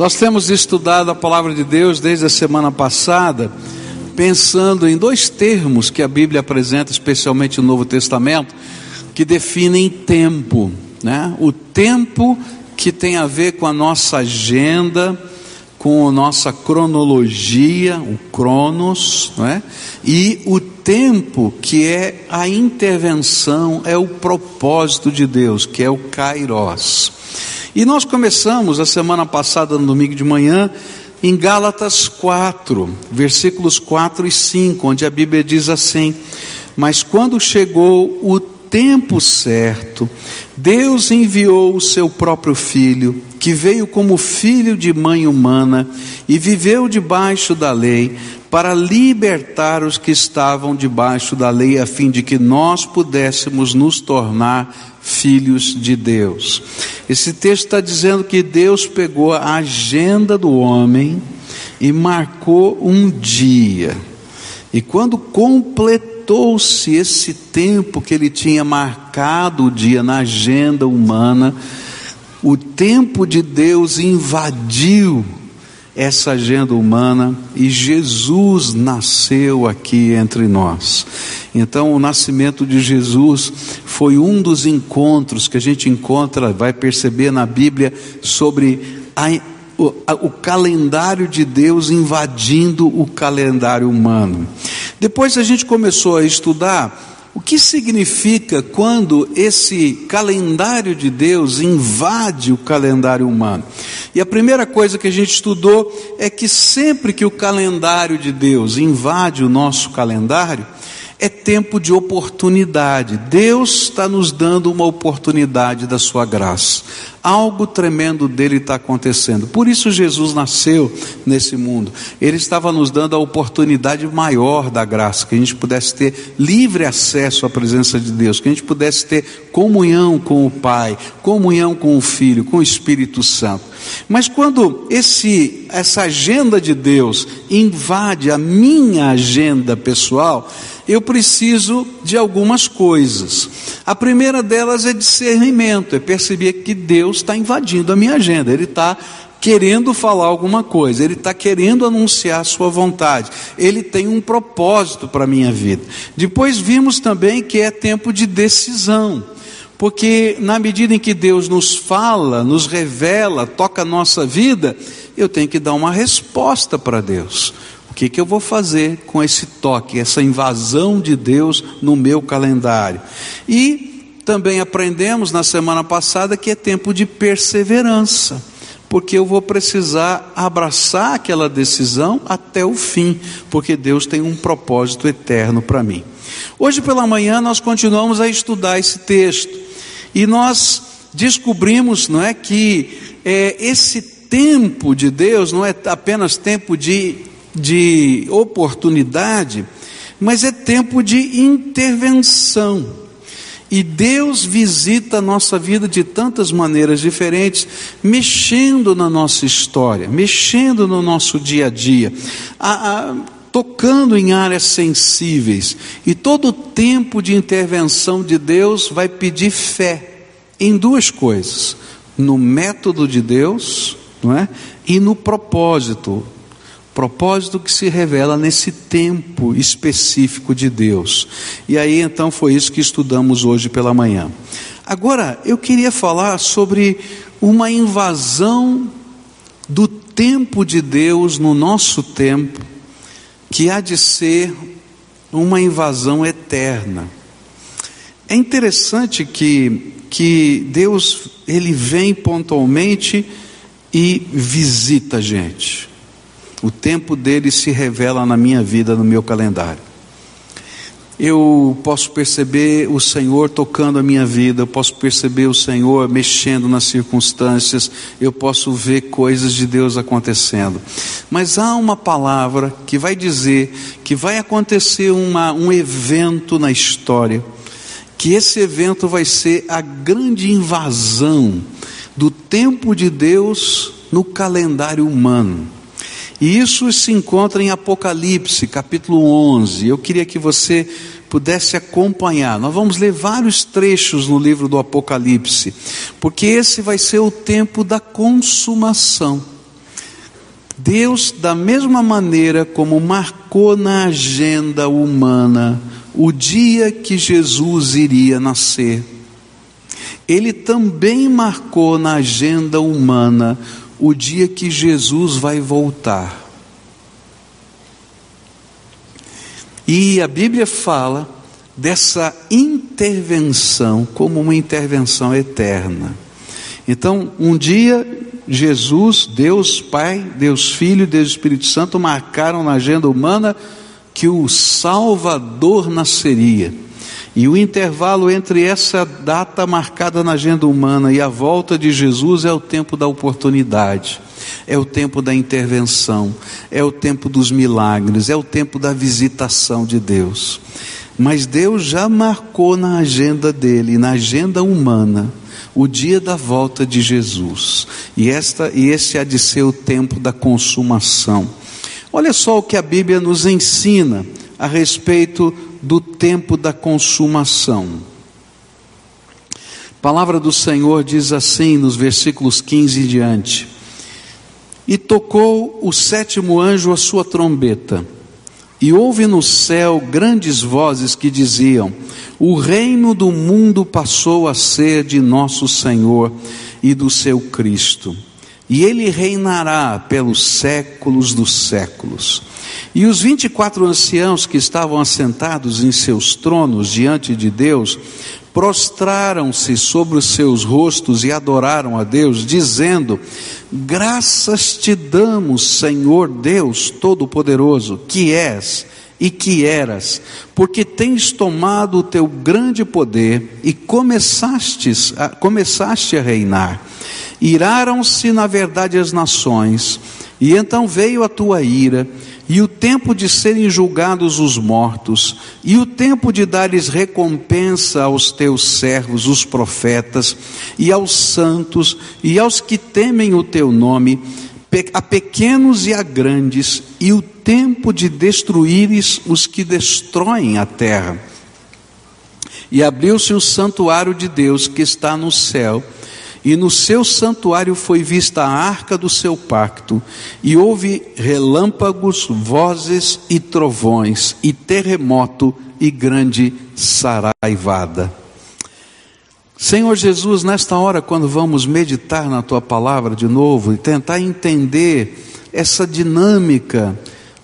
Nós temos estudado a palavra de Deus desde a semana passada, pensando em dois termos que a Bíblia apresenta, especialmente no Novo Testamento, que definem tempo, né? O tempo que tem a ver com a nossa agenda, com a nossa cronologia, o cronos, não é? e o tempo que é a intervenção, é o propósito de Deus, que é o kairos. E nós começamos a semana passada, no domingo de manhã, em Gálatas 4, versículos 4 e 5, onde a Bíblia diz assim: Mas quando chegou o tempo certo, Deus enviou o seu próprio filho, que veio como filho de mãe humana e viveu debaixo da lei, para libertar os que estavam debaixo da lei, a fim de que nós pudéssemos nos tornar filhos de Deus. Esse texto está dizendo que Deus pegou a agenda do homem e marcou um dia. E quando completou-se esse tempo que ele tinha marcado o dia na agenda humana, o tempo de Deus invadiu essa agenda humana e Jesus nasceu aqui entre nós. Então, o nascimento de Jesus foi um dos encontros que a gente encontra, vai perceber na Bíblia, sobre a, o, a, o calendário de Deus invadindo o calendário humano. Depois a gente começou a estudar o que significa quando esse calendário de Deus invade o calendário humano? E a primeira coisa que a gente estudou é que sempre que o calendário de Deus invade o nosso calendário, é tempo de oportunidade. Deus está nos dando uma oportunidade da sua graça. Algo tremendo dele está acontecendo. Por isso Jesus nasceu nesse mundo. Ele estava nos dando a oportunidade maior da graça, que a gente pudesse ter livre acesso à presença de Deus, que a gente pudesse ter comunhão com o Pai, comunhão com o Filho, com o Espírito Santo. Mas quando esse essa agenda de Deus invade a minha agenda pessoal, eu preciso de algumas coisas. A primeira delas é discernimento, é perceber que Deus está invadindo a minha agenda, Ele está querendo falar alguma coisa, Ele está querendo anunciar a Sua vontade, Ele tem um propósito para a minha vida. Depois vimos também que é tempo de decisão. Porque na medida em que Deus nos fala, nos revela, toca a nossa vida, eu tenho que dar uma resposta para Deus. O que, que eu vou fazer com esse toque, essa invasão de Deus no meu calendário? E também aprendemos na semana passada que é tempo de perseverança, porque eu vou precisar abraçar aquela decisão até o fim, porque Deus tem um propósito eterno para mim. Hoje pela manhã nós continuamos a estudar esse texto e nós descobrimos, não é, que é, esse tempo de Deus não é apenas tempo de de oportunidade, mas é tempo de intervenção. E Deus visita a nossa vida de tantas maneiras diferentes, mexendo na nossa história, mexendo no nosso dia a dia, a, a, tocando em áreas sensíveis. E todo tempo de intervenção de Deus vai pedir fé em duas coisas: no método de Deus, não é? E no propósito propósito que se revela nesse tempo específico de Deus. E aí então foi isso que estudamos hoje pela manhã. Agora, eu queria falar sobre uma invasão do tempo de Deus no nosso tempo, que há de ser uma invasão eterna. É interessante que, que Deus ele vem pontualmente e visita a gente. O tempo dele se revela na minha vida, no meu calendário. Eu posso perceber o Senhor tocando a minha vida, eu posso perceber o Senhor mexendo nas circunstâncias, eu posso ver coisas de Deus acontecendo. Mas há uma palavra que vai dizer que vai acontecer uma, um evento na história, que esse evento vai ser a grande invasão do tempo de Deus no calendário humano. E isso se encontra em Apocalipse, capítulo 11. Eu queria que você pudesse acompanhar. Nós vamos ler vários trechos no livro do Apocalipse, porque esse vai ser o tempo da consumação. Deus, da mesma maneira como marcou na agenda humana o dia que Jesus iria nascer, ele também marcou na agenda humana o dia que Jesus vai voltar. E a Bíblia fala dessa intervenção como uma intervenção eterna. Então, um dia, Jesus, Deus Pai, Deus Filho, Deus Espírito Santo marcaram na agenda humana que o Salvador nasceria. E o intervalo entre essa data marcada na agenda humana e a volta de Jesus é o tempo da oportunidade, é o tempo da intervenção, é o tempo dos milagres, é o tempo da visitação de Deus. Mas Deus já marcou na agenda dele, na agenda humana, o dia da volta de Jesus. E, esta, e esse há de ser o tempo da consumação. Olha só o que a Bíblia nos ensina a respeito do tempo da consumação. A palavra do Senhor diz assim nos versículos 15 e diante: E tocou o sétimo anjo a sua trombeta, e houve no céu grandes vozes que diziam: O reino do mundo passou a ser de nosso Senhor e do seu Cristo e ele reinará pelos séculos dos séculos. E os vinte e quatro anciãos que estavam assentados em seus tronos diante de Deus, prostraram-se sobre os seus rostos e adoraram a Deus, dizendo: Graças te damos, Senhor Deus Todo-Poderoso, que és e que eras, porque tens tomado o teu grande poder e começastes a, começaste a reinar. Iraram-se, na verdade, as nações, e então veio a tua ira, e o tempo de serem julgados os mortos, e o tempo de dares recompensa aos teus servos, os profetas, e aos santos, e aos que temem o teu nome, a pequenos e a grandes, e o tempo de destruíres os que destroem a terra. E abriu-se o santuário de Deus que está no céu, e no seu santuário foi vista a arca do seu pacto, e houve relâmpagos, vozes e trovões, e terremoto e grande saraivada. Senhor Jesus, nesta hora, quando vamos meditar na tua palavra de novo e tentar entender essa dinâmica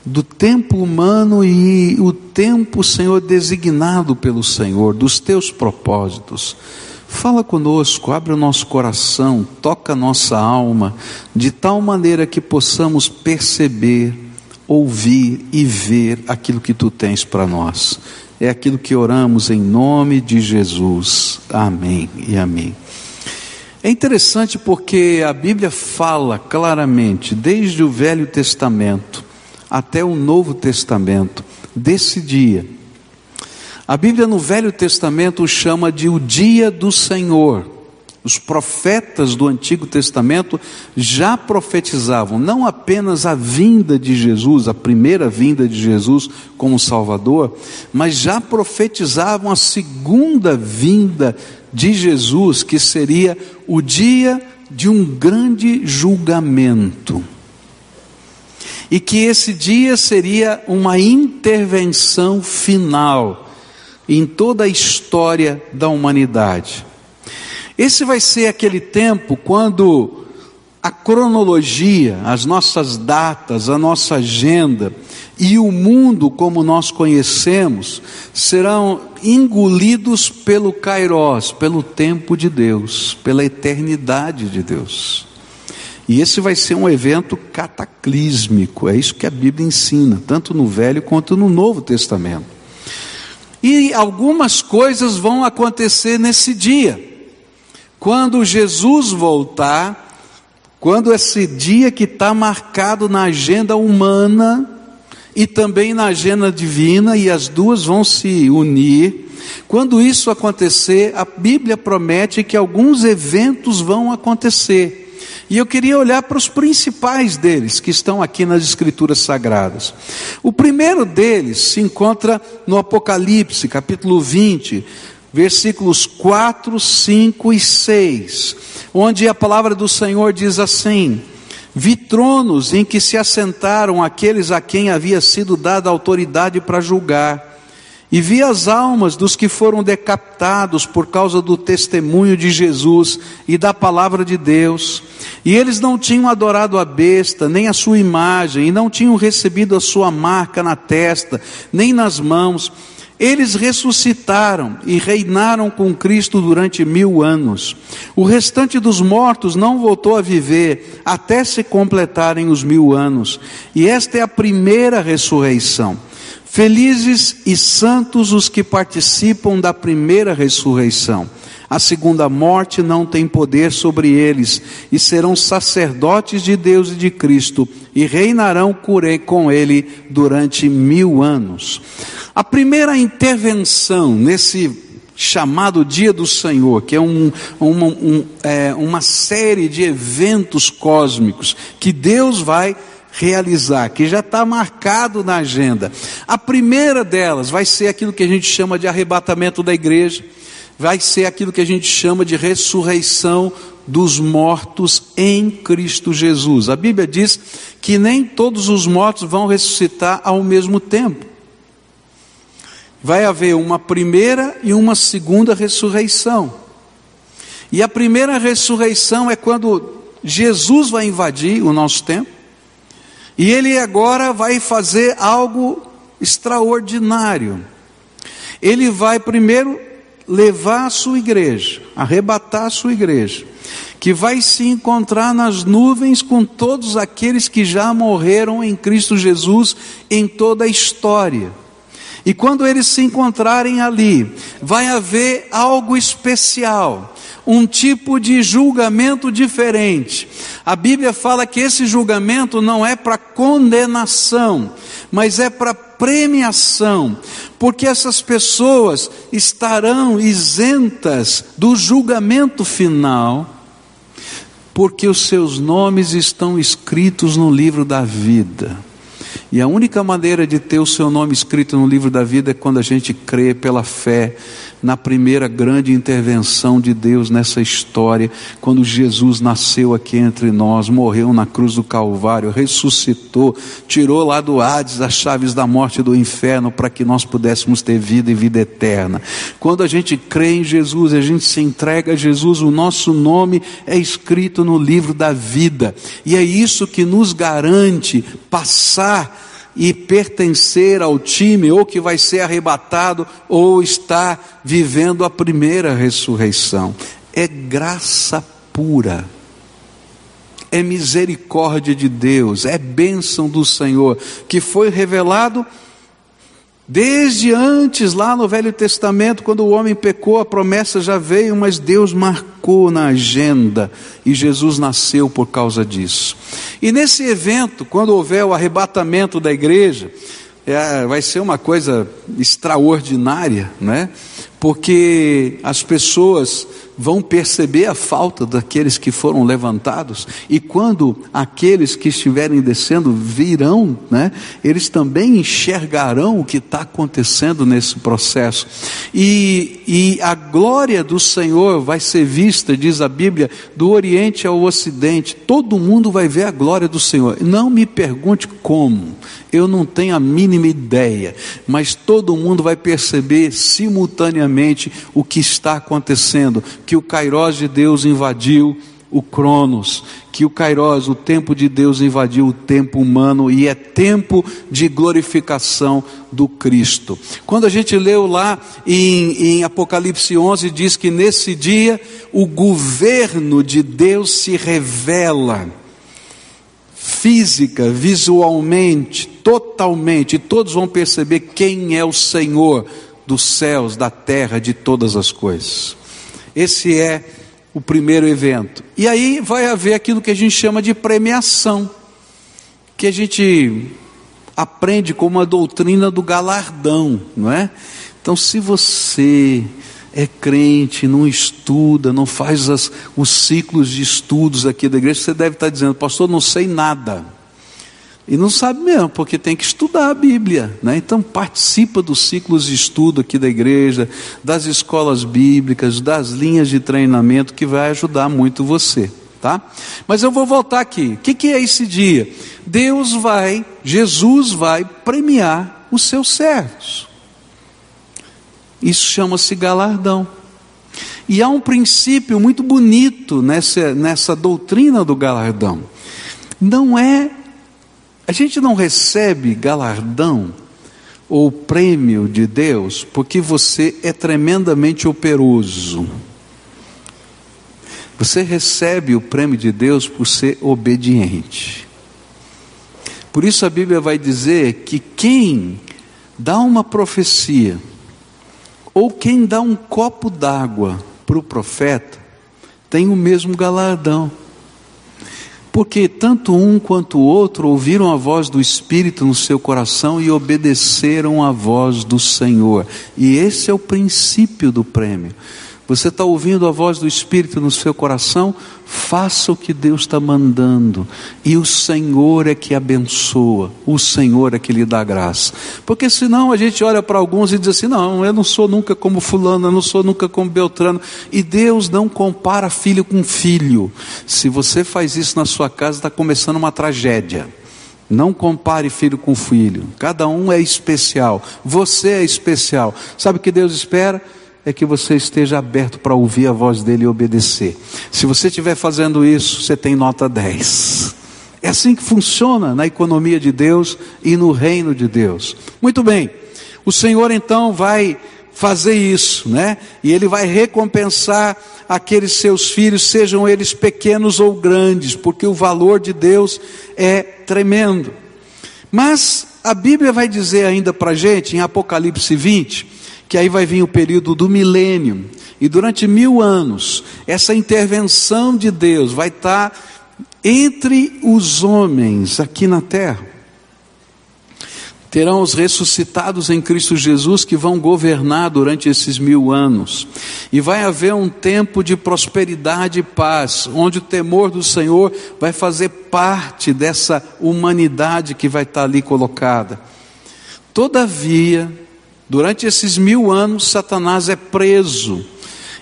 do tempo humano e o tempo, Senhor, designado pelo Senhor, dos teus propósitos. Fala conosco, abre o nosso coração, toca a nossa alma, de tal maneira que possamos perceber, ouvir e ver aquilo que tu tens para nós. É aquilo que oramos em nome de Jesus. Amém e amém. É interessante porque a Bíblia fala claramente, desde o Velho Testamento até o Novo Testamento, desse dia a Bíblia no Velho Testamento o chama de o dia do Senhor. Os profetas do Antigo Testamento já profetizavam não apenas a vinda de Jesus, a primeira vinda de Jesus como Salvador, mas já profetizavam a segunda vinda de Jesus, que seria o dia de um grande julgamento. E que esse dia seria uma intervenção final em toda a história da humanidade. Esse vai ser aquele tempo quando a cronologia, as nossas datas, a nossa agenda e o mundo como nós conhecemos serão engolidos pelo Kairos, pelo tempo de Deus, pela eternidade de Deus. E esse vai ser um evento cataclísmico, é isso que a Bíblia ensina, tanto no Velho quanto no Novo Testamento. E algumas coisas vão acontecer nesse dia. Quando Jesus voltar, quando esse dia que está marcado na agenda humana e também na agenda divina, e as duas vão se unir, quando isso acontecer, a Bíblia promete que alguns eventos vão acontecer. E eu queria olhar para os principais deles, que estão aqui nas Escrituras Sagradas. O primeiro deles se encontra no Apocalipse, capítulo 20, versículos 4, 5 e 6, onde a palavra do Senhor diz assim: Vi tronos em que se assentaram aqueles a quem havia sido dada autoridade para julgar. E vi as almas dos que foram decapitados por causa do testemunho de Jesus e da palavra de Deus. E eles não tinham adorado a besta, nem a sua imagem, e não tinham recebido a sua marca na testa, nem nas mãos eles ressuscitaram e reinaram com Cristo durante mil anos. O restante dos mortos não voltou a viver até se completarem os mil anos. E esta é a primeira ressurreição. Felizes e santos os que participam da primeira ressurreição. A segunda morte não tem poder sobre eles, e serão sacerdotes de Deus e de Cristo, e reinarão com ele durante mil anos. A primeira intervenção nesse chamado Dia do Senhor, que é, um, uma, um, é uma série de eventos cósmicos que Deus vai realizar, que já está marcado na agenda. A primeira delas vai ser aquilo que a gente chama de arrebatamento da igreja vai ser aquilo que a gente chama de ressurreição dos mortos em Cristo Jesus. A Bíblia diz que nem todos os mortos vão ressuscitar ao mesmo tempo. Vai haver uma primeira e uma segunda ressurreição. E a primeira ressurreição é quando Jesus vai invadir o nosso tempo, e ele agora vai fazer algo extraordinário. Ele vai primeiro levar a sua igreja, arrebatar a sua igreja, que vai se encontrar nas nuvens com todos aqueles que já morreram em Cristo Jesus em toda a história. E quando eles se encontrarem ali, vai haver algo especial, um tipo de julgamento diferente. A Bíblia fala que esse julgamento não é para condenação, mas é para premiação, porque essas pessoas estarão isentas do julgamento final, porque os seus nomes estão escritos no livro da vida. E a única maneira de ter o seu nome escrito no livro da vida é quando a gente crê pela fé na primeira grande intervenção de Deus nessa história, quando Jesus nasceu aqui entre nós, morreu na cruz do Calvário, ressuscitou, tirou lá do Hades as chaves da morte e do inferno para que nós pudéssemos ter vida e vida eterna. Quando a gente crê em Jesus, a gente se entrega a Jesus, o nosso nome é escrito no livro da vida, e é isso que nos garante passar e pertencer ao time, ou que vai ser arrebatado, ou está vivendo a primeira ressurreição. É graça pura, é misericórdia de Deus, é bênção do Senhor, que foi revelado Desde antes, lá no Velho Testamento, quando o homem pecou, a promessa já veio, mas Deus marcou na agenda e Jesus nasceu por causa disso. E nesse evento, quando houver o arrebatamento da igreja, é, vai ser uma coisa extraordinária, né? porque as pessoas vão perceber a falta daqueles que foram levantados, e quando aqueles que estiverem descendo virão, né, eles também enxergarão o que está acontecendo nesse processo, e, e a glória do Senhor vai ser vista, diz a Bíblia, do Oriente ao Ocidente, todo mundo vai ver a glória do Senhor, não me pergunte como, eu não tenho a mínima ideia, mas todo mundo vai perceber simultaneamente o que está acontecendo, que o Kairós de Deus invadiu o Cronos, que o Kairós, o tempo de Deus invadiu o tempo humano e é tempo de glorificação do Cristo. Quando a gente leu lá em, em Apocalipse 11, diz que nesse dia o governo de Deus se revela física, visualmente, totalmente, todos vão perceber quem é o Senhor dos céus, da terra, de todas as coisas. Esse é o primeiro evento. E aí vai haver aquilo que a gente chama de premiação, que a gente aprende como a doutrina do galardão, não é? Então, se você é crente, não estuda, não faz as, os ciclos de estudos aqui da igreja, você deve estar dizendo, pastor, não sei nada. E não sabe mesmo, porque tem que estudar a Bíblia. Né? Então participa dos ciclos de estudo aqui da igreja, das escolas bíblicas, das linhas de treinamento, que vai ajudar muito você. tá? Mas eu vou voltar aqui. O que, que é esse dia? Deus vai, Jesus vai premiar os seus servos. Isso chama-se galardão. E há um princípio muito bonito nessa, nessa doutrina do galardão. Não é, a gente não recebe galardão ou prêmio de Deus porque você é tremendamente operoso. Você recebe o prêmio de Deus por ser obediente. Por isso a Bíblia vai dizer que quem dá uma profecia, ou quem dá um copo d'água para o profeta, tem o mesmo galardão. Porque tanto um quanto o outro ouviram a voz do Espírito no seu coração e obedeceram à voz do Senhor. E esse é o princípio do prêmio. Você está ouvindo a voz do Espírito no seu coração? Faça o que Deus está mandando, e o Senhor é que abençoa, o Senhor é que lhe dá graça. Porque senão a gente olha para alguns e diz assim: não, eu não sou nunca como Fulano, eu não sou nunca como Beltrano. E Deus não compara filho com filho. Se você faz isso na sua casa, está começando uma tragédia. Não compare filho com filho, cada um é especial, você é especial. Sabe o que Deus espera? É que você esteja aberto para ouvir a voz dele e obedecer. Se você estiver fazendo isso, você tem nota 10. É assim que funciona na economia de Deus e no reino de Deus. Muito bem, o Senhor então vai fazer isso, né? E Ele vai recompensar aqueles seus filhos, sejam eles pequenos ou grandes, porque o valor de Deus é tremendo. Mas a Bíblia vai dizer ainda para gente, em Apocalipse 20, que aí vai vir o período do milênio, e durante mil anos, essa intervenção de Deus vai estar entre os homens aqui na terra. Terão os ressuscitados em Cristo Jesus que vão governar durante esses mil anos, e vai haver um tempo de prosperidade e paz, onde o temor do Senhor vai fazer parte dessa humanidade que vai estar ali colocada. Todavia, Durante esses mil anos, Satanás é preso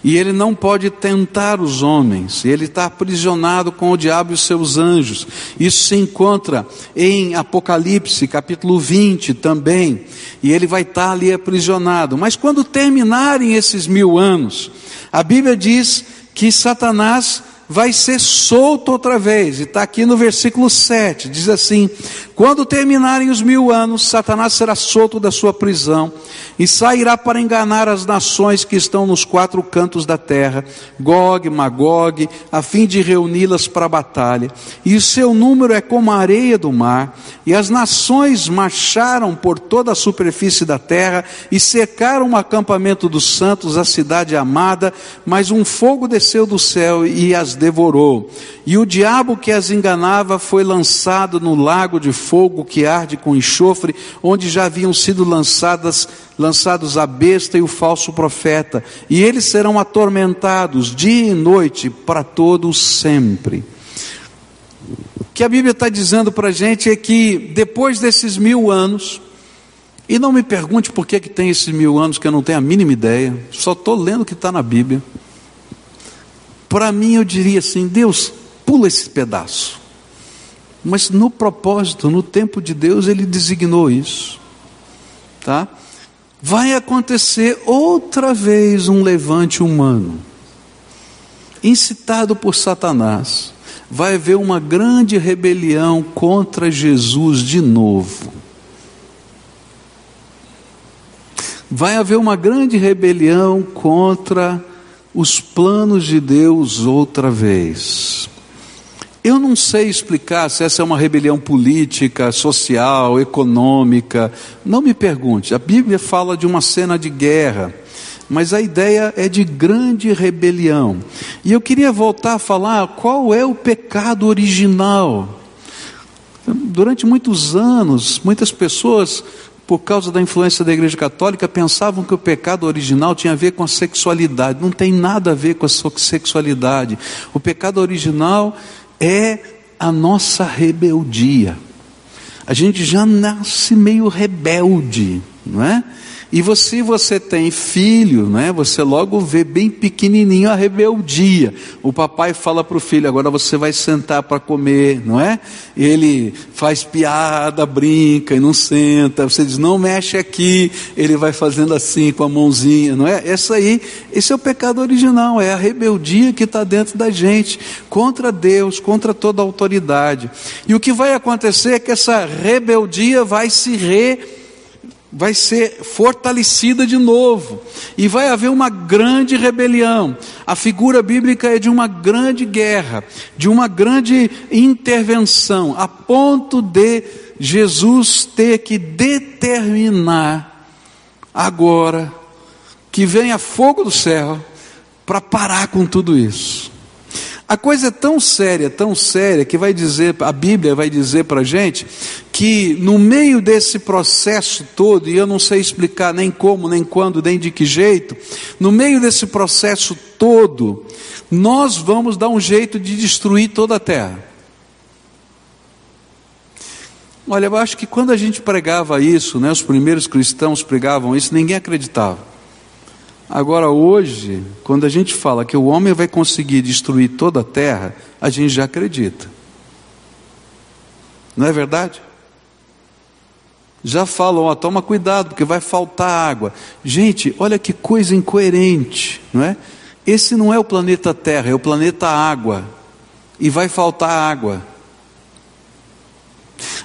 e ele não pode tentar os homens, ele está aprisionado com o diabo e os seus anjos. Isso se encontra em Apocalipse, capítulo 20 também, e ele vai estar ali aprisionado. Mas quando terminarem esses mil anos, a Bíblia diz que Satanás vai ser solto outra vez, e está aqui no versículo 7, diz assim: Quando terminarem os mil anos, Satanás será solto da sua prisão e sairá para enganar as nações que estão nos quatro cantos da terra, Gog, Magog, a fim de reuni-las para a batalha. E o seu número é como a areia do mar, e as nações marcharam por toda a superfície da terra e cercaram o acampamento dos santos, a cidade amada, mas um fogo desceu do céu e as devorou. E o diabo que as enganava foi lançado no lago de fogo que arde com enxofre, onde já haviam sido lançadas lançados a besta e o falso profeta, e eles serão atormentados dia e noite para todos sempre. O que a Bíblia está dizendo para a gente é que depois desses mil anos, e não me pergunte por que, que tem esses mil anos, que eu não tenho a mínima ideia, só estou lendo o que está na Bíblia. Para mim, eu diria assim: Deus, pula esse pedaço. Mas no propósito, no tempo de Deus, Ele designou isso. Tá? Vai acontecer outra vez um levante humano, incitado por Satanás. Vai haver uma grande rebelião contra Jesus de novo. Vai haver uma grande rebelião contra os planos de Deus outra vez. Eu não sei explicar se essa é uma rebelião política, social, econômica. Não me pergunte. A Bíblia fala de uma cena de guerra, mas a ideia é de grande rebelião. E eu queria voltar a falar qual é o pecado original. Durante muitos anos, muitas pessoas por causa da influência da Igreja Católica, pensavam que o pecado original tinha a ver com a sexualidade. Não tem nada a ver com a sexualidade. O pecado original é a nossa rebeldia. A gente já nasce meio rebelde, não é? E você, você tem filho, né? Você logo vê bem pequenininho a rebeldia. O papai fala para o filho: agora você vai sentar para comer, não é? Ele faz piada, brinca e não senta. Você diz: não mexe aqui. Ele vai fazendo assim com a mãozinha, não é? Essa aí, esse é o pecado original. É a rebeldia que está dentro da gente contra Deus, contra toda a autoridade. E o que vai acontecer é que essa rebeldia vai se re vai ser fortalecida de novo, e vai haver uma grande rebelião. A figura bíblica é de uma grande guerra, de uma grande intervenção, a ponto de Jesus ter que determinar agora que venha fogo do céu para parar com tudo isso. A coisa é tão séria, tão séria, que vai dizer, a Bíblia vai dizer para a gente, que no meio desse processo todo, e eu não sei explicar nem como, nem quando, nem de que jeito, no meio desse processo todo, nós vamos dar um jeito de destruir toda a terra. Olha, eu acho que quando a gente pregava isso, né, os primeiros cristãos pregavam isso, ninguém acreditava. Agora, hoje, quando a gente fala que o homem vai conseguir destruir toda a terra, a gente já acredita. Não é verdade? Já falam, ó, toma cuidado, porque vai faltar água. Gente, olha que coisa incoerente, não é? Esse não é o planeta Terra, é o planeta Água. E vai faltar água.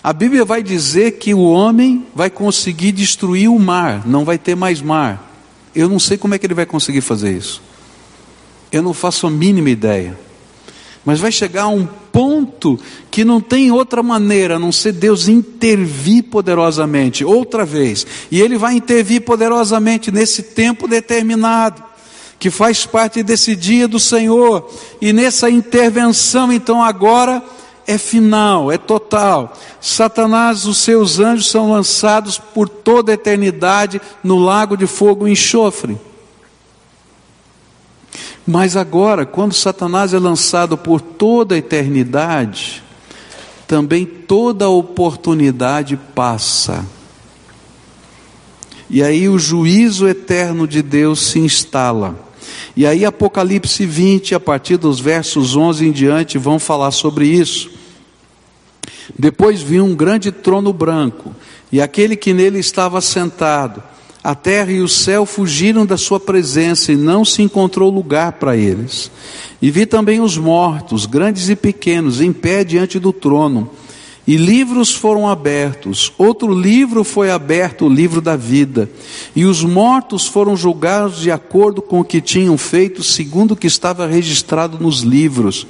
A Bíblia vai dizer que o homem vai conseguir destruir o mar, não vai ter mais mar. Eu não sei como é que ele vai conseguir fazer isso. Eu não faço a mínima ideia. Mas vai chegar a um ponto que não tem outra maneira a não ser Deus intervir poderosamente, outra vez. E Ele vai intervir poderosamente nesse tempo determinado, que faz parte desse dia do Senhor. E nessa intervenção, então, agora é final, é total. Satanás, os seus anjos são lançados por toda a eternidade no lago de fogo e enxofre. Mas agora, quando Satanás é lançado por toda a eternidade, também toda a oportunidade passa. E aí o juízo eterno de Deus se instala. E aí Apocalipse 20, a partir dos versos 11 em diante, vão falar sobre isso. Depois vi um grande trono branco, e aquele que nele estava sentado. A terra e o céu fugiram da sua presença, e não se encontrou lugar para eles. E vi também os mortos, grandes e pequenos, em pé diante do trono e livros foram abertos. Outro livro foi aberto, o livro da vida. E os mortos foram julgados de acordo com o que tinham feito, segundo o que estava registrado nos livros.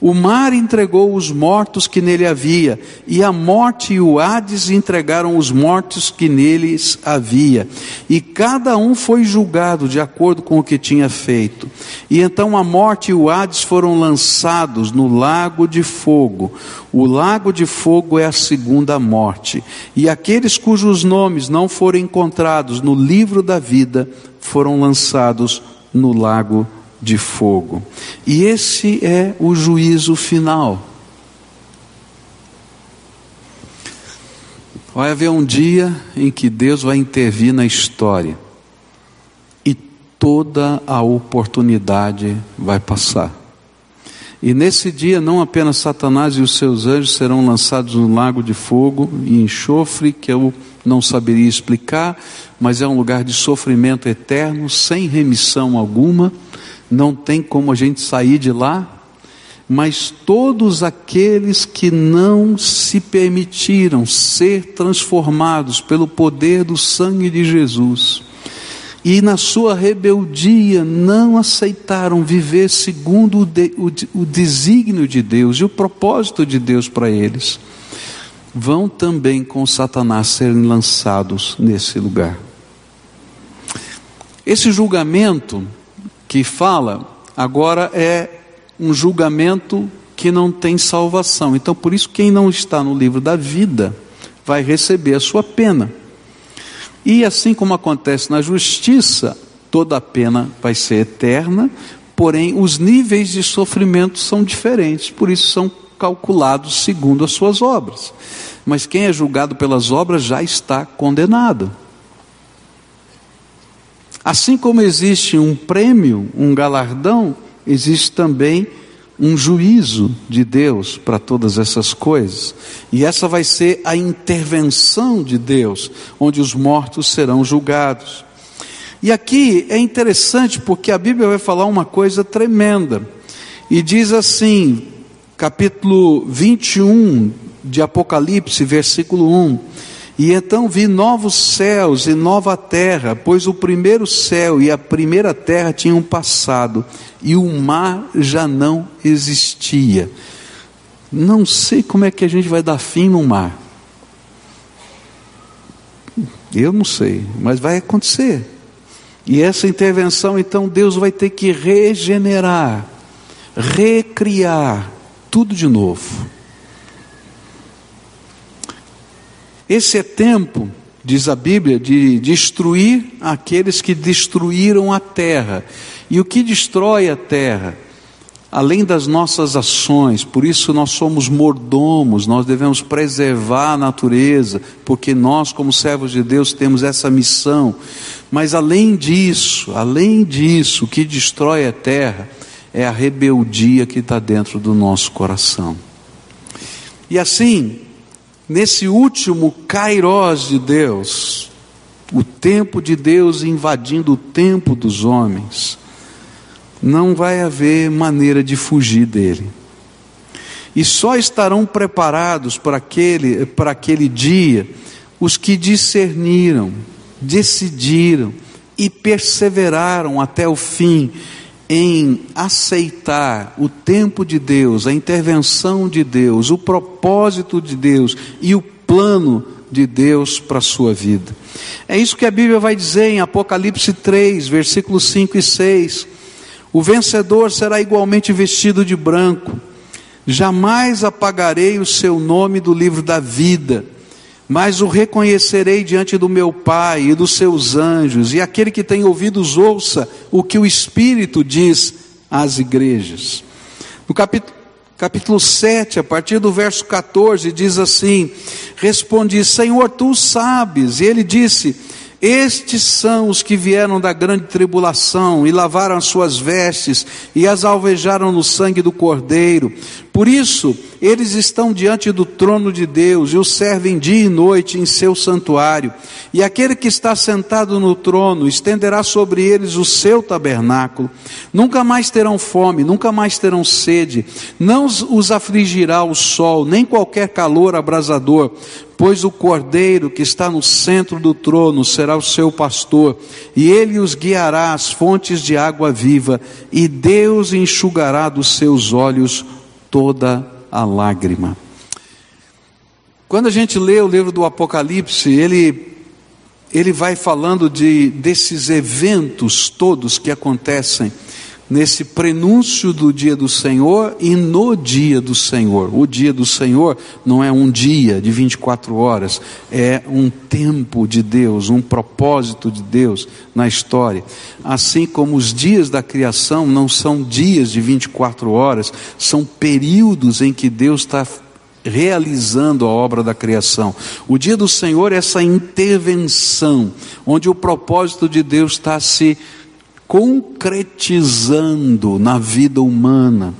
O mar entregou os mortos que nele havia, e a morte e o Hades entregaram os mortos que neles havia. E cada um foi julgado de acordo com o que tinha feito. E então a morte e o Hades foram lançados no lago de fogo. O lago de fogo é a segunda morte, e aqueles cujos nomes não foram encontrados no livro da vida foram lançados no lago de fogo. E esse é o juízo final. Vai haver um dia em que Deus vai intervir na história e toda a oportunidade vai passar. E nesse dia, não apenas Satanás e os seus anjos serão lançados no lago de fogo e enxofre, que eu não saberia explicar, mas é um lugar de sofrimento eterno, sem remissão alguma, não tem como a gente sair de lá. Mas todos aqueles que não se permitiram ser transformados pelo poder do sangue de Jesus, e na sua rebeldia não aceitaram viver segundo o, de, o, o desígnio de Deus e o propósito de Deus para eles, vão também com Satanás serem lançados nesse lugar. Esse julgamento que fala agora é um julgamento que não tem salvação. Então, por isso, quem não está no livro da vida vai receber a sua pena. E assim como acontece na justiça, toda a pena vai ser eterna, porém os níveis de sofrimento são diferentes, por isso são calculados segundo as suas obras. Mas quem é julgado pelas obras já está condenado. Assim como existe um prêmio, um galardão, existe também um juízo de Deus para todas essas coisas. E essa vai ser a intervenção de Deus, onde os mortos serão julgados. E aqui é interessante porque a Bíblia vai falar uma coisa tremenda. E diz assim, capítulo 21 de Apocalipse, versículo 1: E então vi novos céus e nova terra, pois o primeiro céu e a primeira terra tinham passado, e o mar já não existia. Não sei como é que a gente vai dar fim no mar. Eu não sei, mas vai acontecer. E essa intervenção, então, Deus vai ter que regenerar, recriar tudo de novo. Esse é tempo, diz a Bíblia, de destruir aqueles que destruíram a terra. E o que destrói a terra? Além das nossas ações, por isso nós somos mordomos, nós devemos preservar a natureza, porque nós, como servos de Deus, temos essa missão. Mas além disso, além disso, o que destrói a terra é a rebeldia que está dentro do nosso coração. E assim, nesse último kairós de Deus, o tempo de Deus invadindo o tempo dos homens, não vai haver maneira de fugir dele. E só estarão preparados para aquele, para aquele dia os que discerniram, decidiram e perseveraram até o fim em aceitar o tempo de Deus, a intervenção de Deus, o propósito de Deus e o plano de Deus para a sua vida. É isso que a Bíblia vai dizer em Apocalipse 3, versículos 5 e 6. O vencedor será igualmente vestido de branco. Jamais apagarei o seu nome do livro da vida mas o reconhecerei diante do meu Pai e dos seus anjos, e aquele que tem ouvidos ouça o que o Espírito diz às igrejas. No capítulo, capítulo 7, a partir do verso 14, diz assim: Respondi, Senhor, tu sabes. E ele disse: estes são os que vieram da grande tribulação e lavaram as suas vestes e as alvejaram no sangue do Cordeiro. Por isso, eles estão diante do trono de Deus e o servem dia e noite em seu santuário. E aquele que está sentado no trono estenderá sobre eles o seu tabernáculo. Nunca mais terão fome, nunca mais terão sede, não os afligirá o sol, nem qualquer calor abrasador pois o cordeiro que está no centro do trono será o seu pastor, e ele os guiará às fontes de água viva, e Deus enxugará dos seus olhos toda a lágrima. Quando a gente lê o livro do Apocalipse, ele, ele vai falando de, desses eventos todos que acontecem nesse prenúncio do dia do Senhor e no dia do Senhor. O dia do Senhor não é um dia de 24 horas, é um tempo de Deus, um propósito de Deus na história. Assim como os dias da criação não são dias de 24 horas, são períodos em que Deus está realizando a obra da criação. O dia do Senhor é essa intervenção, onde o propósito de Deus está se concretizando na vida humana.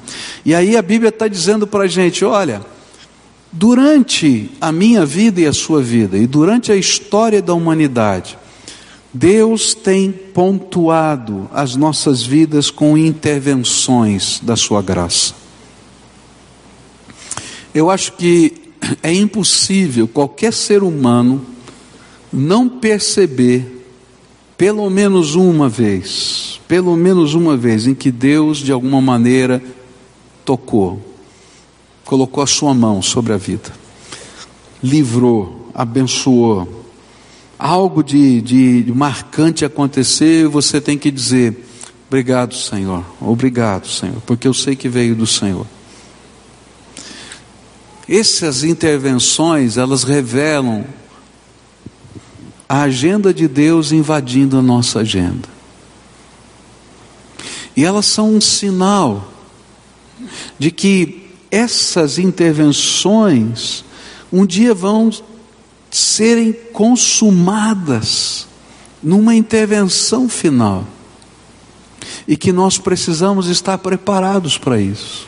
E aí a Bíblia está dizendo para a gente: olha, durante a minha vida e a sua vida, e durante a história da humanidade, Deus tem pontuado as nossas vidas com intervenções da sua graça. Eu acho que é impossível qualquer ser humano não perceber pelo menos uma vez, pelo menos uma vez em que Deus de alguma maneira tocou, colocou a sua mão sobre a vida, livrou, abençoou, algo de, de marcante aconteceu e você tem que dizer: Obrigado, Senhor, obrigado, Senhor, porque eu sei que veio do Senhor. Essas intervenções, elas revelam a agenda de Deus invadindo a nossa agenda. E elas são um sinal de que essas intervenções um dia vão serem consumadas numa intervenção final. E que nós precisamos estar preparados para isso.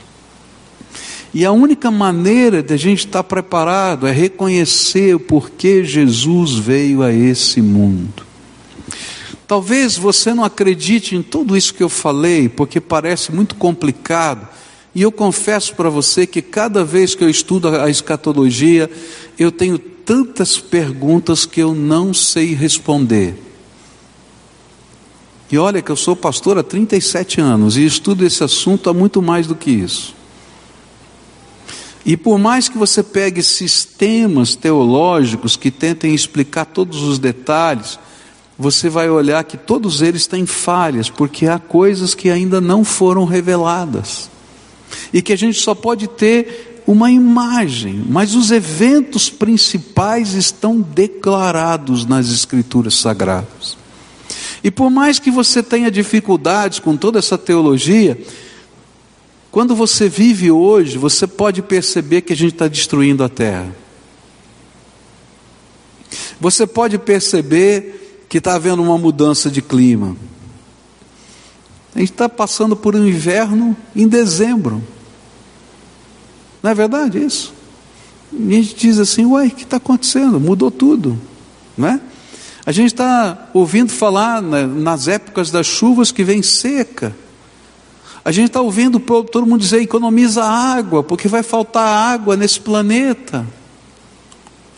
E a única maneira de a gente estar preparado é reconhecer o porquê Jesus veio a esse mundo. Talvez você não acredite em tudo isso que eu falei, porque parece muito complicado. E eu confesso para você que cada vez que eu estudo a escatologia, eu tenho tantas perguntas que eu não sei responder. E olha que eu sou pastor há 37 anos e estudo esse assunto há muito mais do que isso. E por mais que você pegue sistemas teológicos que tentem explicar todos os detalhes, você vai olhar que todos eles têm falhas, porque há coisas que ainda não foram reveladas. E que a gente só pode ter uma imagem, mas os eventos principais estão declarados nas Escrituras Sagradas. E por mais que você tenha dificuldades com toda essa teologia, quando você vive hoje, você pode perceber que a gente está destruindo a terra. Você pode perceber que está havendo uma mudança de clima. A gente está passando por um inverno em dezembro. Não é verdade isso? E a gente diz assim, uai, o que está acontecendo? Mudou tudo, não é? A gente está ouvindo falar nas épocas das chuvas que vem seca. A gente está ouvindo todo mundo dizer economiza água, porque vai faltar água nesse planeta.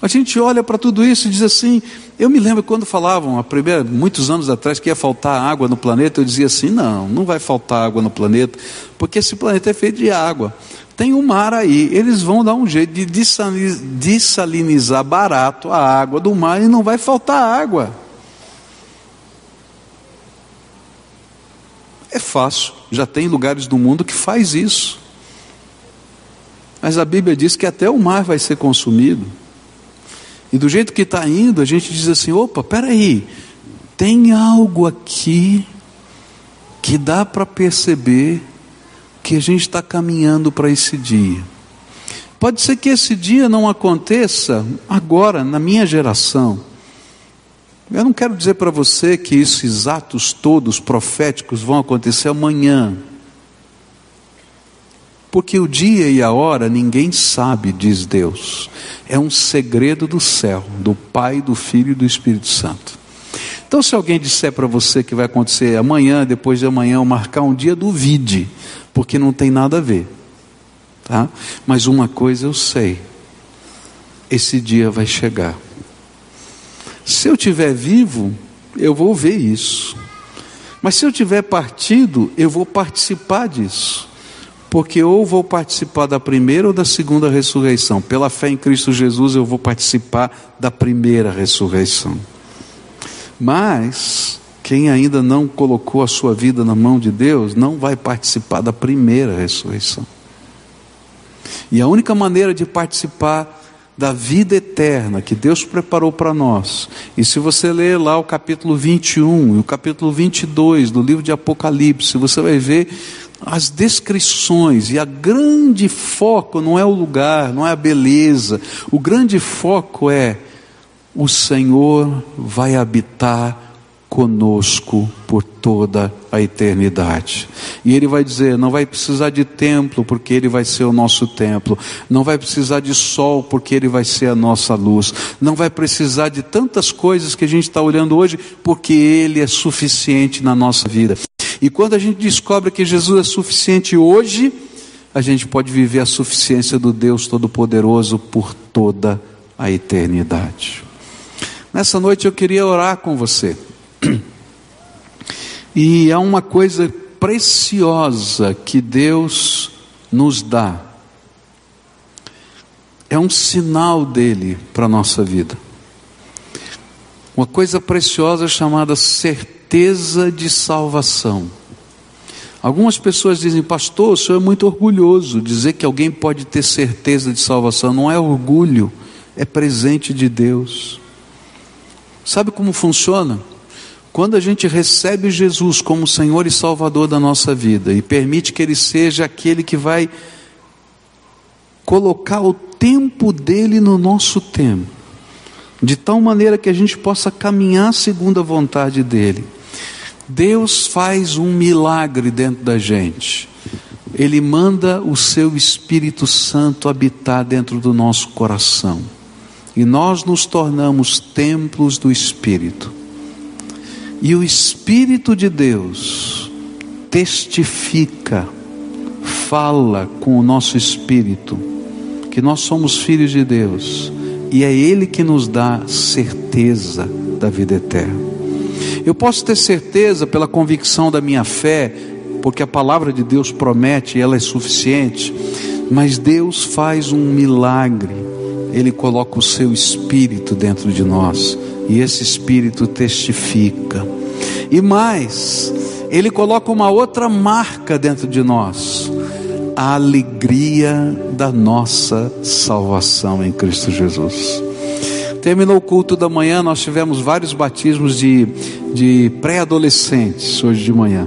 A gente olha para tudo isso e diz assim, eu me lembro quando falavam, a primeira, muitos anos atrás, que ia faltar água no planeta, eu dizia assim, não, não vai faltar água no planeta, porque esse planeta é feito de água. Tem um mar aí, eles vão dar um jeito de dessalinizar barato a água do mar e não vai faltar água. É fácil, já tem lugares do mundo que faz isso. Mas a Bíblia diz que até o mar vai ser consumido. E do jeito que está indo, a gente diz assim: opa, peraí, tem algo aqui que dá para perceber que a gente está caminhando para esse dia. Pode ser que esse dia não aconteça agora, na minha geração eu não quero dizer para você que esses atos todos proféticos vão acontecer amanhã. Porque o dia e a hora ninguém sabe, diz Deus. É um segredo do céu, do Pai, do Filho e do Espírito Santo. Então, se alguém disser para você que vai acontecer amanhã, depois de amanhã, ou marcar um dia, duvide, porque não tem nada a ver. Tá? Mas uma coisa eu sei: esse dia vai chegar. Se eu tiver vivo, eu vou ver isso. Mas se eu tiver partido, eu vou participar disso. Porque ou vou participar da primeira ou da segunda ressurreição. Pela fé em Cristo Jesus, eu vou participar da primeira ressurreição. Mas quem ainda não colocou a sua vida na mão de Deus, não vai participar da primeira ressurreição. E a única maneira de participar da vida eterna que Deus preparou para nós. E se você ler lá o capítulo 21 e o capítulo 22 do livro de Apocalipse, você vai ver as descrições e a grande foco não é o lugar, não é a beleza. O grande foco é o Senhor vai habitar conosco por toda a eternidade. E ele vai dizer: não vai precisar de templo, porque ele vai ser o nosso templo. Não vai precisar de sol, porque ele vai ser a nossa luz. Não vai precisar de tantas coisas que a gente está olhando hoje, porque ele é suficiente na nossa vida. E quando a gente descobre que Jesus é suficiente hoje, a gente pode viver a suficiência do Deus Todo-Poderoso por toda a eternidade. Nessa noite eu queria orar com você. E há uma coisa preciosa que Deus nos dá. É um sinal dele para a nossa vida. Uma coisa preciosa chamada certeza de salvação. Algumas pessoas dizem, pastor, o senhor é muito orgulhoso. Dizer que alguém pode ter certeza de salvação não é orgulho, é presente de Deus. Sabe como funciona? Quando a gente recebe Jesus como Senhor e Salvador da nossa vida e permite que Ele seja aquele que vai colocar o tempo dele no nosso tempo, de tal maneira que a gente possa caminhar segundo a vontade dEle. Deus faz um milagre dentro da gente. Ele manda o seu Espírito Santo habitar dentro do nosso coração. E nós nos tornamos templos do Espírito. E o Espírito de Deus testifica, fala com o nosso espírito que nós somos filhos de Deus e é Ele que nos dá certeza da vida eterna. Eu posso ter certeza pela convicção da minha fé, porque a palavra de Deus promete e ela é suficiente, mas Deus faz um milagre, Ele coloca o seu espírito dentro de nós e esse espírito testifica. E mais, Ele coloca uma outra marca dentro de nós a alegria da nossa salvação em Cristo Jesus. Terminou o culto da manhã, nós tivemos vários batismos de, de pré-adolescentes hoje de manhã.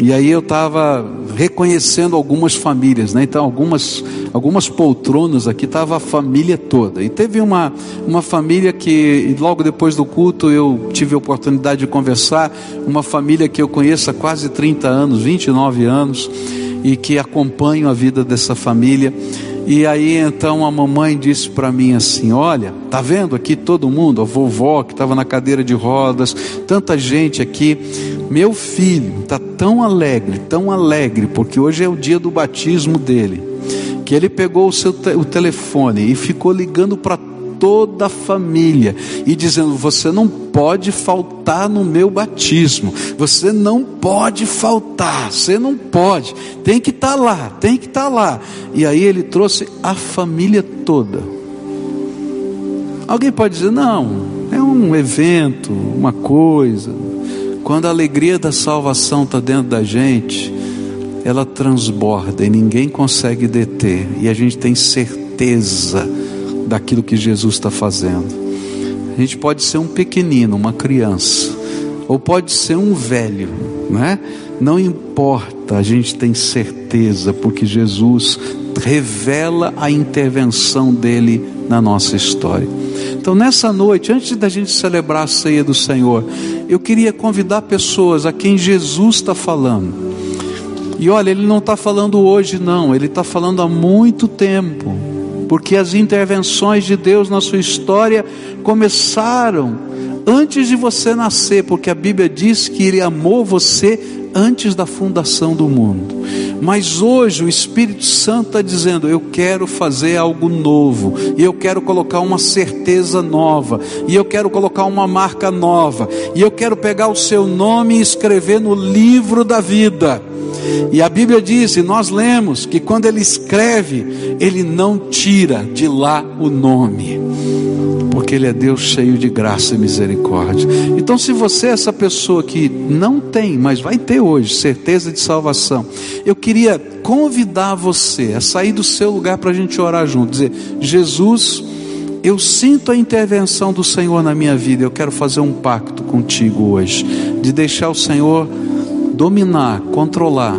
E aí eu estava reconhecendo algumas famílias, né? Então, algumas, algumas poltronas aqui estava a família toda. E teve uma, uma família que, logo depois do culto, eu tive a oportunidade de conversar. Uma família que eu conheço há quase 30 anos, 29 anos e que acompanho a vida dessa família. E aí então a mamãe disse para mim assim: Olha, tá vendo aqui todo mundo, a vovó que estava na cadeira de rodas, tanta gente aqui. Meu filho está tão alegre, tão alegre, porque hoje é o dia do batismo dele, que ele pegou o seu o telefone e ficou ligando para toda a família e dizendo: Você não pode faltar no meu batismo, você não pode faltar, você não pode, tem que estar tá lá, tem que estar tá lá. E aí ele trouxe a família toda. Alguém pode dizer: Não, é um evento, uma coisa. Quando a alegria da salvação está dentro da gente, ela transborda e ninguém consegue deter, e a gente tem certeza daquilo que Jesus está fazendo. A gente pode ser um pequenino, uma criança, ou pode ser um velho, né? Não importa, a gente tem certeza, porque Jesus revela a intervenção dele na nossa história. Então, nessa noite, antes da gente celebrar a ceia do Senhor, eu queria convidar pessoas a quem Jesus está falando. E olha, ele não está falando hoje, não, ele está falando há muito tempo porque as intervenções de Deus na sua história começaram antes de você nascer, porque a Bíblia diz que Ele amou você antes da fundação do mundo. Mas hoje o Espírito Santo está dizendo: Eu quero fazer algo novo, e eu quero colocar uma certeza nova, e eu quero colocar uma marca nova, e eu quero pegar o seu nome e escrever no livro da vida. E a Bíblia diz, e nós lemos, que quando ele escreve, ele não tira de lá o nome, porque ele é Deus cheio de graça e misericórdia. Então, se você é essa pessoa que não tem, mas vai ter hoje certeza de salvação, eu queria convidar você a sair do seu lugar para a gente orar junto, dizer: Jesus, eu sinto a intervenção do Senhor na minha vida, eu quero fazer um pacto contigo hoje, de deixar o Senhor dominar, controlar,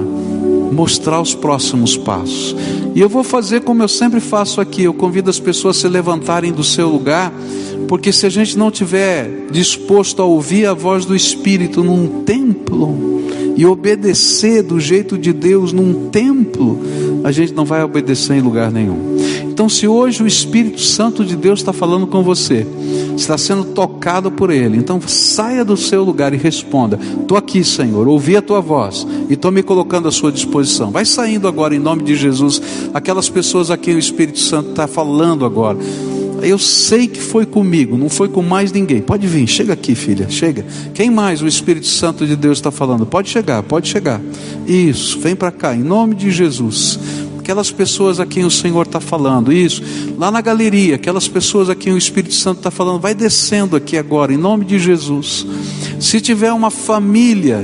mostrar os próximos passos. E eu vou fazer como eu sempre faço aqui: eu convido as pessoas a se levantarem do seu lugar, porque se a gente não tiver disposto a ouvir a voz do Espírito num templo e obedecer do jeito de Deus num templo, a gente não vai obedecer em lugar nenhum. Então, se hoje o Espírito Santo de Deus está falando com você, está sendo tocado por Ele, então saia do seu lugar e responda: Estou aqui, Senhor, ouvi a tua voz e estou me colocando à sua disposição. Vai saindo agora em nome de Jesus, aquelas pessoas a quem o Espírito Santo está falando agora. Eu sei que foi comigo, não foi com mais ninguém. Pode vir, chega aqui, filha, chega. Quem mais o Espírito Santo de Deus está falando? Pode chegar, pode chegar. Isso, vem para cá, em nome de Jesus aquelas pessoas a quem o Senhor está falando, isso, lá na galeria, aquelas pessoas a quem o Espírito Santo está falando, vai descendo aqui agora, em nome de Jesus. Se tiver uma família,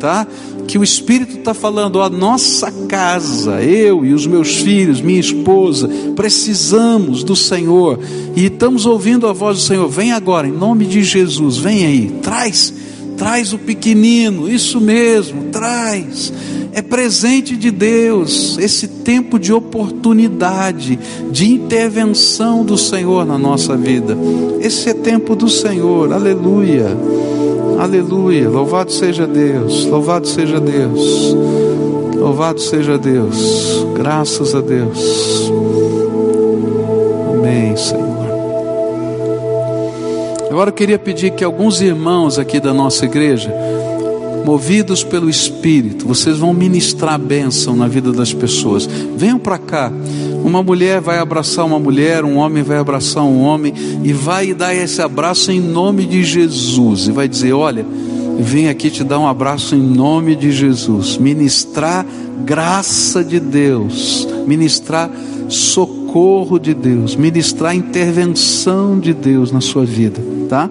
tá? Que o Espírito está falando, a nossa casa, eu e os meus filhos, minha esposa, precisamos do Senhor e estamos ouvindo a voz do Senhor. Vem agora, em nome de Jesus, vem aí, traz Traz o pequenino, isso mesmo, traz. É presente de Deus, esse tempo de oportunidade, de intervenção do Senhor na nossa vida. Esse é tempo do Senhor, aleluia, aleluia. Louvado seja Deus, louvado seja Deus, louvado seja Deus, graças a Deus. Amém, Senhor. Agora eu queria pedir que alguns irmãos aqui da nossa igreja, movidos pelo Espírito, vocês vão ministrar bênção na vida das pessoas. Venham para cá. Uma mulher vai abraçar uma mulher, um homem vai abraçar um homem e vai dar esse abraço em nome de Jesus e vai dizer: Olha, vim aqui te dar um abraço em nome de Jesus. Ministrar graça de Deus, ministrar socorro de Deus, ministrar intervenção de Deus na sua vida tá?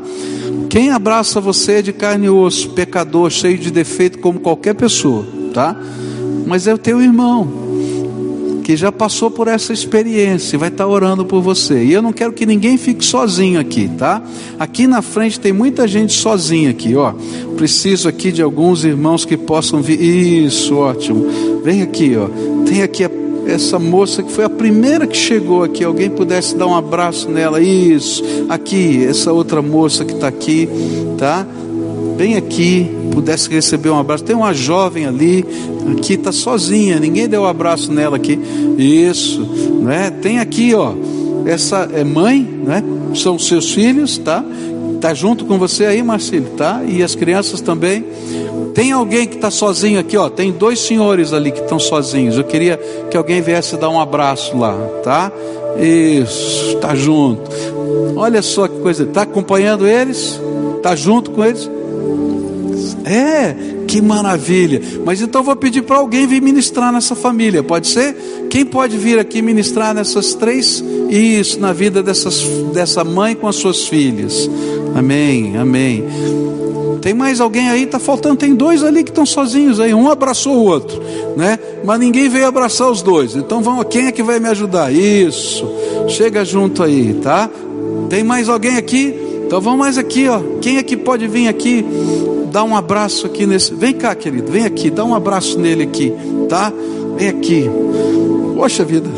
Quem abraça você é de carne e osso, pecador, cheio de defeito, como qualquer pessoa, tá? Mas é o teu irmão que já passou por essa experiência e vai estar orando por você. E eu não quero que ninguém fique sozinho aqui, tá? Aqui na frente tem muita gente sozinha aqui, ó. Preciso aqui de alguns irmãos que possam vir. Isso, ótimo. Vem aqui, ó. Tem aqui a essa moça que foi a primeira que chegou aqui, alguém pudesse dar um abraço nela, isso, aqui, essa outra moça que está aqui, tá? Bem aqui, pudesse receber um abraço. Tem uma jovem ali, aqui está sozinha, ninguém deu um abraço nela aqui, isso, né? Tem aqui, ó, essa é mãe, né? São seus filhos, tá? Tá junto com você aí, Marcílio, tá? E as crianças também. Tem alguém que está sozinho aqui, ó. Tem dois senhores ali que estão sozinhos. Eu queria que alguém viesse dar um abraço lá, tá? Isso, está junto. Olha só que coisa. Está acompanhando eles? Está junto com eles? É, que maravilha. Mas então vou pedir para alguém vir ministrar nessa família, pode ser? Quem pode vir aqui ministrar nessas três? Isso, na vida dessas, dessa mãe com as suas filhas. Amém, amém. Tem mais alguém aí? Está faltando, tem dois ali que estão sozinhos aí. Um abraçou o outro, né? Mas ninguém veio abraçar os dois. Então vamos, quem é que vai me ajudar? Isso. Chega junto aí, tá? Tem mais alguém aqui? Então vamos mais aqui, ó. Quem é que pode vir aqui dar um abraço aqui nesse? Vem cá, querido, vem aqui, dá um abraço nele aqui, tá? Vem aqui. Poxa vida,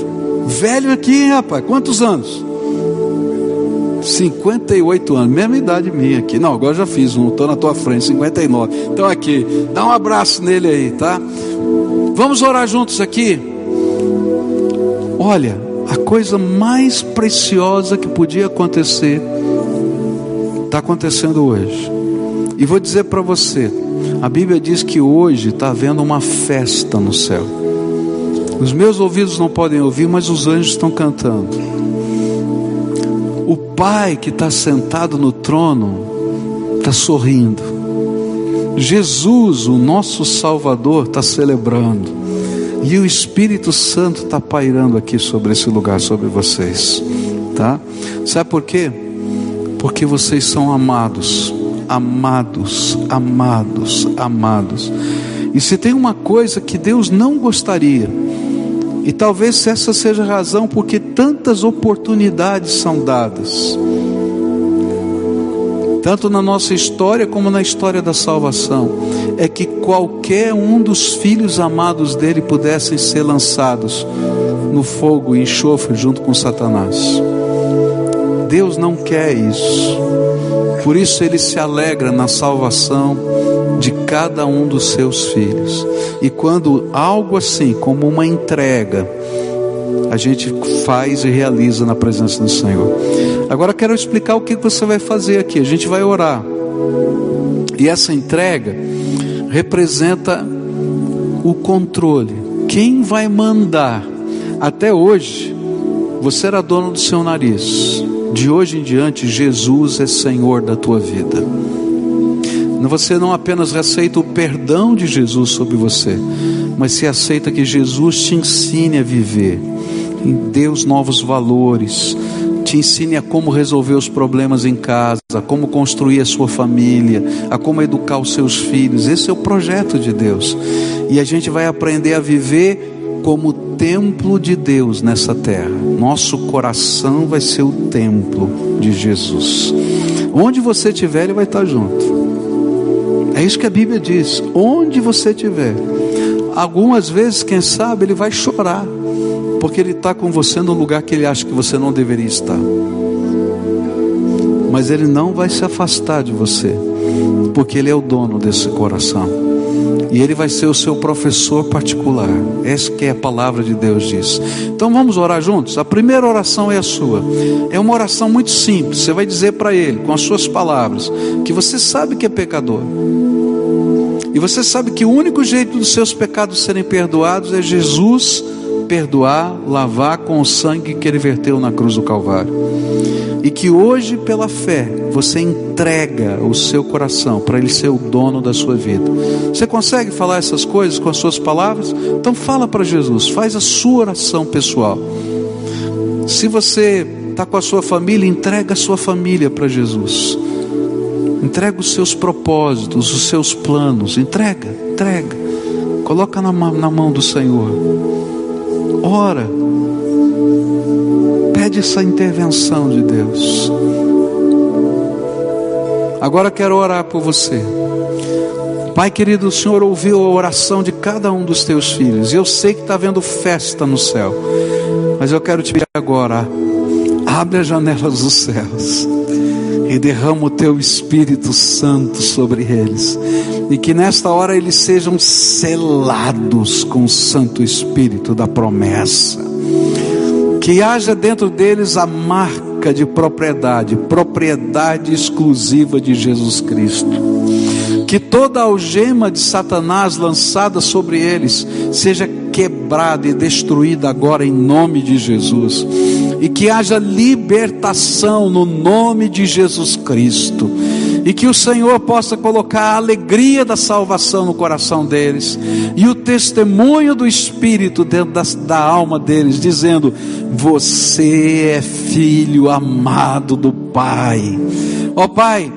velho aqui, rapaz. Quantos anos? 58 anos, mesma idade minha aqui. Não, agora já fiz um, estou na tua frente, 59. Então aqui, dá um abraço nele aí, tá? Vamos orar juntos aqui. Olha, a coisa mais preciosa que podia acontecer está acontecendo hoje. E vou dizer para você: a Bíblia diz que hoje está havendo uma festa no céu. Os meus ouvidos não podem ouvir, mas os anjos estão cantando. Pai que está sentado no trono está sorrindo. Jesus, o nosso Salvador, está celebrando. E o Espírito Santo está pairando aqui sobre esse lugar, sobre vocês. Tá? Sabe por quê? Porque vocês são amados, amados, amados, amados. E se tem uma coisa que Deus não gostaria, e talvez essa seja a razão porque tantas oportunidades são dadas, tanto na nossa história como na história da salvação, é que qualquer um dos filhos amados dele pudessem ser lançados no fogo e enxofre junto com Satanás. Deus não quer isso. Por isso ele se alegra na salvação cada um dos seus filhos. E quando algo assim, como uma entrega, a gente faz e realiza na presença do Senhor. Agora quero explicar o que você vai fazer aqui. A gente vai orar. E essa entrega representa o controle. Quem vai mandar? Até hoje, você era dono do seu nariz. De hoje em diante, Jesus é Senhor da tua vida. Você não apenas aceita o perdão de Jesus sobre você, mas se aceita que Jesus te ensine a viver, em Deus novos valores, te ensine a como resolver os problemas em casa, a como construir a sua família, a como educar os seus filhos. Esse é o projeto de Deus. E a gente vai aprender a viver como templo de Deus nessa terra. Nosso coração vai ser o templo de Jesus. Onde você estiver, Ele vai estar junto. É isso que a Bíblia diz. Onde você estiver, algumas vezes, quem sabe, ele vai chorar, porque ele está com você no lugar que ele acha que você não deveria estar. Mas ele não vai se afastar de você, porque ele é o dono desse coração. E ele vai ser o seu professor particular. Essa que é a palavra de Deus diz. Então vamos orar juntos? A primeira oração é a sua. É uma oração muito simples. Você vai dizer para ele, com as suas palavras, que você sabe que é pecador. E você sabe que o único jeito dos seus pecados serem perdoados é Jesus perdoar, lavar com o sangue que ele verteu na cruz do Calvário. E que hoje, pela fé, você entrega o seu coração para ele ser o dono da sua vida. Você consegue falar essas coisas com as suas palavras? Então fala para Jesus, faz a sua oração pessoal. Se você está com a sua família, entrega a sua família para Jesus. Entrega os seus propósitos, os seus planos. Entrega, entrega. Coloca na, na mão do Senhor. Ora Pede essa intervenção de Deus. Agora quero orar por você. Pai querido, o Senhor ouviu a oração de cada um dos teus filhos. Eu sei que está havendo festa no céu. Mas eu quero te pedir agora: abre as janelas dos céus e derrama o teu Espírito Santo sobre eles. E que nesta hora eles sejam selados com o Santo Espírito da promessa que haja dentro deles a marca de propriedade, propriedade exclusiva de Jesus Cristo. Que toda algema de Satanás lançada sobre eles seja quebrada e destruída agora em nome de Jesus. E que haja libertação no nome de Jesus Cristo e que o Senhor possa colocar a alegria da salvação no coração deles e o testemunho do Espírito dentro da, da alma deles, dizendo: Você é filho amado do Pai. Ó Pai,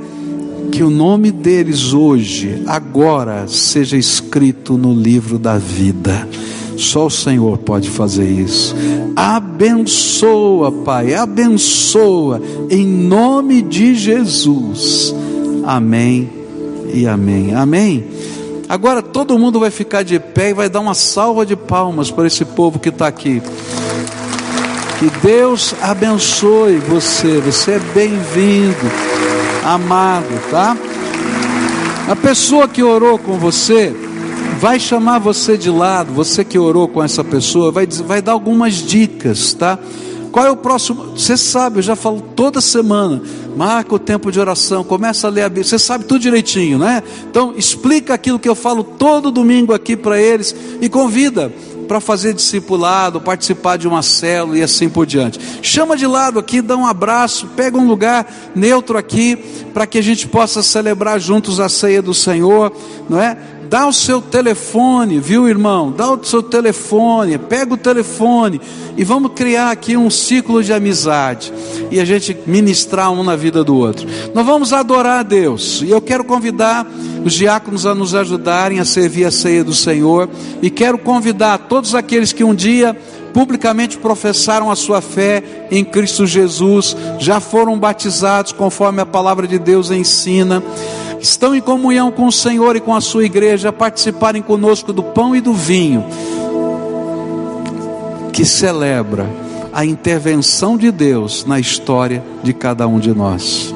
que o nome deles hoje, agora, seja escrito no livro da vida. Só o Senhor pode fazer isso. Abençoa, Pai, abençoa, em nome de Jesus. Amém e amém. Amém. Agora todo mundo vai ficar de pé e vai dar uma salva de palmas para esse povo que está aqui. Que Deus abençoe você. Você é bem-vindo, amado, tá? A pessoa que orou com você vai chamar você de lado. Você que orou com essa pessoa vai, vai dar algumas dicas, tá? Qual é o próximo? Você sabe, eu já falo toda semana. Marca o tempo de oração, começa a ler a Bíblia. Você sabe tudo direitinho, né? Então, explica aquilo que eu falo todo domingo aqui para eles e convida para fazer discipulado, participar de uma célula e assim por diante. Chama de lado aqui, dá um abraço, pega um lugar neutro aqui para que a gente possa celebrar juntos a ceia do Senhor, não é? Dá o seu telefone, viu, irmão? Dá o seu telefone, pega o telefone e vamos criar aqui um ciclo de amizade e a gente ministrar um na vida do outro. Nós vamos adorar a Deus e eu quero convidar os diáconos a nos ajudarem a servir a ceia do Senhor e quero convidar todos aqueles que um dia publicamente professaram a sua fé em Cristo Jesus, já foram batizados conforme a palavra de Deus ensina estão em comunhão com o Senhor e com a sua igreja, participarem conosco do pão e do vinho, que celebra a intervenção de Deus na história de cada um de nós.